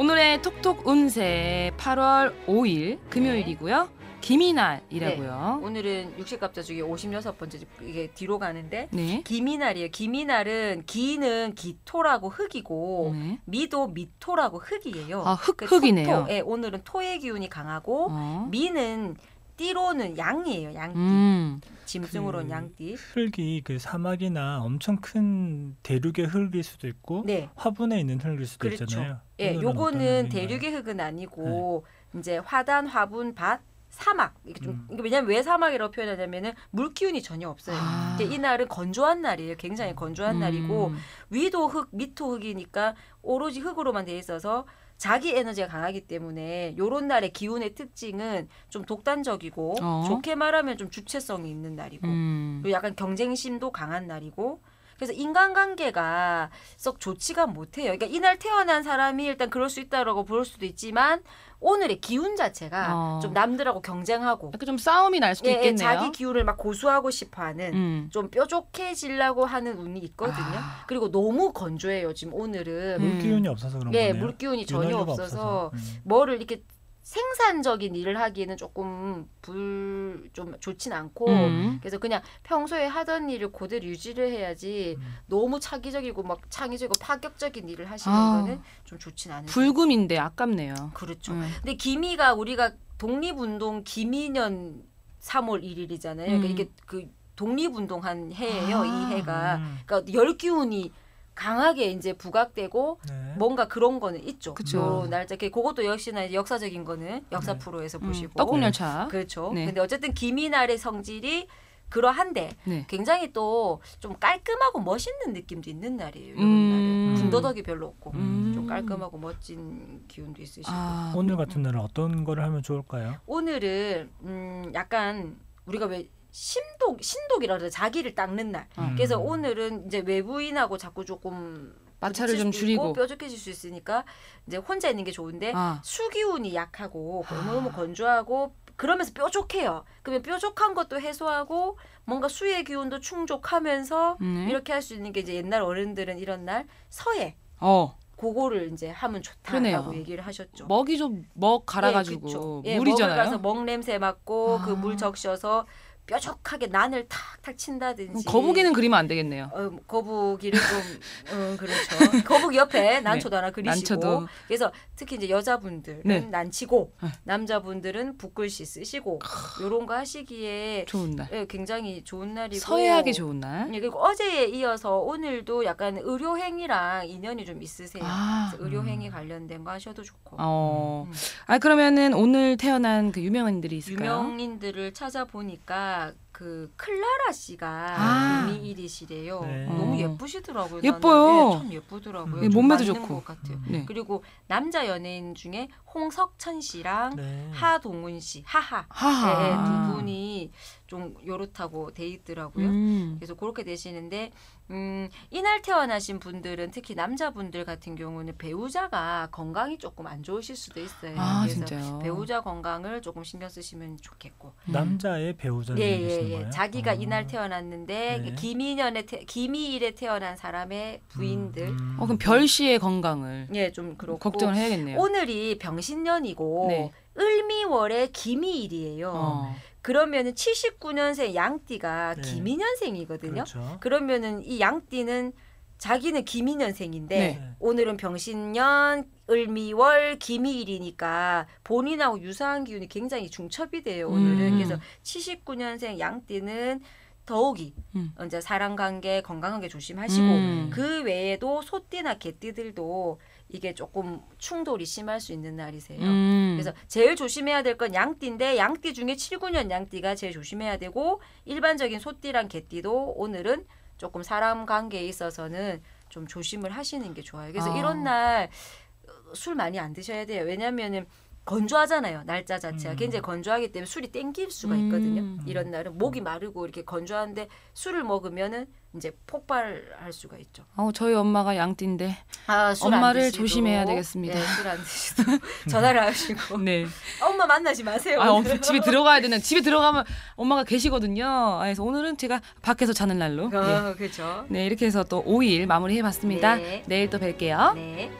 오늘의 톡톡 운세 8월 5일 금요일이고요. 기미날이라고요. 오늘은 육식갑자 중에 56번째 이게 뒤로 가는데 네. 기미날이에요. 기미날은 기는 기토라고 흑이고 네. 미도 미토라고 흑이에요. 아, 흑그 흑이네요. 토 토, 예, 오늘은 토의 기운이 강하고 어. 미는 띠로는 양이에요. 양띠. 음. 짐승으로는 그 양띠. 흙이 그 사막이나 엄청 큰 대륙의 흙일 수도 있고 네. 화분에 있는 흙일 수도 그렇죠. 있잖아요. 예, 요거는? 대륙의 흙은 아니고 이제 화단, 화분, 밭, 사막. 이게 좀 음. 이게 왜냐면 왜 사막이라고 표현하냐면은 물 기운이 전혀 없어요. 아. 이날은 건조한 날이에요. 굉장히 건조한 날이고 음. 위도 흙, 밑도 흙이니까 오로지 흙으로만 돼 있어서 자기 에너지가 강하기 때문에 요런 날의 기운의 특징은 좀 독단적이고 어. 좋게 말하면 좀 주체성이 있는 날이고 음. 그리고 약간 경쟁심도 강한 날이고 그래서 인간관계가 썩 좋지가 못해요. 그러니까 이날 태어난 사람이 일단 그럴 수 있다라고 볼 수도 있지만 오늘의 기운 자체가 어. 좀 남들하고 경쟁하고 약간 좀 싸움이 날 수도 예, 예, 있겠네요. 자기 기운을 막 고수하고 싶어하는 음. 좀 뾰족해지려고 하는 운이 있거든요. 아. 그리고 너무 건조해요. 지금 오늘은 음. 물 기운이 없어서 그런 예, 거네요. 물 기운이 전혀 윤활유가 없어서 음. 뭐를 이렇게 생산적인 일을 하기에는 조금 불 좀 좋진 않고 음. 그래서 그냥 평소에 하던 일을 그대로 유지를 해야지 음. 너무 차기적이고 막 창의적이고 파격적인 일을 하시는 아. 거는 좀 좋진 않은 불금인데 아깝네요. 그렇죠. 음. 근데 기미가 우리가 독립운동 기미년 3월 1일이잖아요. 그러니까 음. 이게 그 독립운동한 해예요. 아. 이 해가. 음. 그러니까 열 기운이 강하게 이제 부각되고 네. 뭔가 그런 거는 있죠. 그쵸. 요 날짜 그- 그것도 역시나 역사적인 거는 역사 네. 프로에서 음, 보시고 떡국열차. 그렇죠. 네. 근데 어쨌든 기미날의 성질이 그러한데 네. 굉장히 또 좀 깔끔하고 멋있는 느낌도 있는 날이에요. 이런 음. 날은 군더더기 별로 없고 음. 좀 깔끔하고 멋진 기운도 있으시고 아, 오늘 같은 날은 어떤 거를 하면 좋을까요? 오늘은 음 약간 우리가 왜 심독 신독이라 그래 자기를 닦는 날. 음. 그래서 오늘은 이제 외부인하고 자꾸 조금 마찰을 좀 줄이고. 뾰족해질 수 있으니까 이제 혼자 있는 게 좋은데 아, 수기운이 약하고 아. 너무 건조하고 그러면서 뾰족해요. 그러면 뾰족한 것도 해소하고 뭔가 수의 기운도 충족하면서 네. 이렇게 할 수 있는 게 이제 옛날 어른들은 이런 날 서예 어, 그거를 이제 하면 좋다라고 그러네요. 얘기를 하셨죠. 먹이 좀 먹 갈아가지고 예. 예, 물이잖아요. 먹을 가서 먹 냄새 맡고 아. 그물 적셔서 뾰족하게 난을 탁탁 친다든지. 거북이는 그리면 안 되겠네요. 어, 거북이를 좀, 음, 그렇죠. 거북이 옆에 난초도 하나 그리시고. 난초도. 그래서 특히 이제 여자분들은 네. 난치고, 네. 남자분들은 붓글씨 쓰시고, 요런 거 하시기에 좋은 날. 예, 굉장히 좋은 날이고. 서해하기 좋은 날. 예, 그리고 어제에 이어서 오늘도 약간 의료 행위랑 인연이 좀 있으세요. 아, 그래서 의료 행위 관련된 거 하셔도 좋고. 어. 음. 아 그러면은 오늘 태어난 그 유명인들이 있을까요? 유명인들을 찾아보니까 그 클라라 씨가 아. 금이일이시래요. 네. 너무 어. 예쁘시더라고요. 예뻐요. 예, 참 예쁘더라고요. 예, 좀 몸매도 좋고. 것 같아요. 음. 네. 그리고 남자 연예인 중에 홍석천 씨랑 네. 하동훈 씨, 하하. 하하. 예, 예, 두 분이 좀 요렇다고 돼 있더라고요. 음. 그래서 그렇게 되시는데 음, 이날 태어나신 분들은 특히 남자분들 같은 경우는 배우자가 건강이 조금 안 좋으실 수도 있어요. 아 그래서 진짜요. 배우자 건강을 조금 신경 쓰시면 좋겠고. 음. 남자의 배우자를 예, 예, 예. 거예요? 자기가 아. 이날 태어났는데 네. 김인년에 태, 김이일에 태어난 사람의 부인들 음. 어 그럼 별 씨의 건강을 예, 좀 그렇고 걱정을 해야겠네요. 오늘이 병신년이고 네. 을미월에 김이일이에요. 어. 그러면은 79년생 양띠가 네. 김이년생이거든요. 그렇죠. 그러면은 이 양띠는 자기는 김이년생인데 네. 오늘은 병신년 을미월 김이일이니까 본인하고 유사한 기운이 굉장히 중첩이 돼요. 오늘은 음. 그래서 79년생 양띠는 더욱이 음. 이제 사람 관계 건강하게 조심하시고 음. 그 외에도 소띠나 개띠들도 이게 조금 충돌이 심할 수 있는 날이세요. 음. 그래서 제일 조심해야 될 건 양띠인데 양띠 중에 79년 양띠가 제일 조심해야 되고 일반적인 소띠랑 개띠도 오늘은 조금 사람 관계에 있어서는 좀 조심을 하시는 게 좋아요. 그래서 아. 이런 날 술 많이 안 드셔야 돼요. 왜냐면은 건조하잖아요. 날짜 자체가 음. 굉장히 건조하기 때문에 술이 땡길 수가 있거든요. 음. 이런 날은 목이 마르고 이렇게 건조한데 술을 먹으면은 이제 폭발할 수가 있죠. 어, 저희 엄마가 양띠인데 아, 엄마를. 조심해야 되겠습니다. 네, 술안 드시도록 전화를 하시고 네. 엄마 만나지 마세요. 아, 오늘. 엄- 집에 들어가야 되는 집에 들어가면 엄마가 계시거든요. 아, 그래서 오늘은 제가 밖에서 자는 날로. 네. 어, 그렇죠. 네, 이렇게 해서 또 5일 마무리해 봤습니다. 네. 내일 또 뵐게요. 네.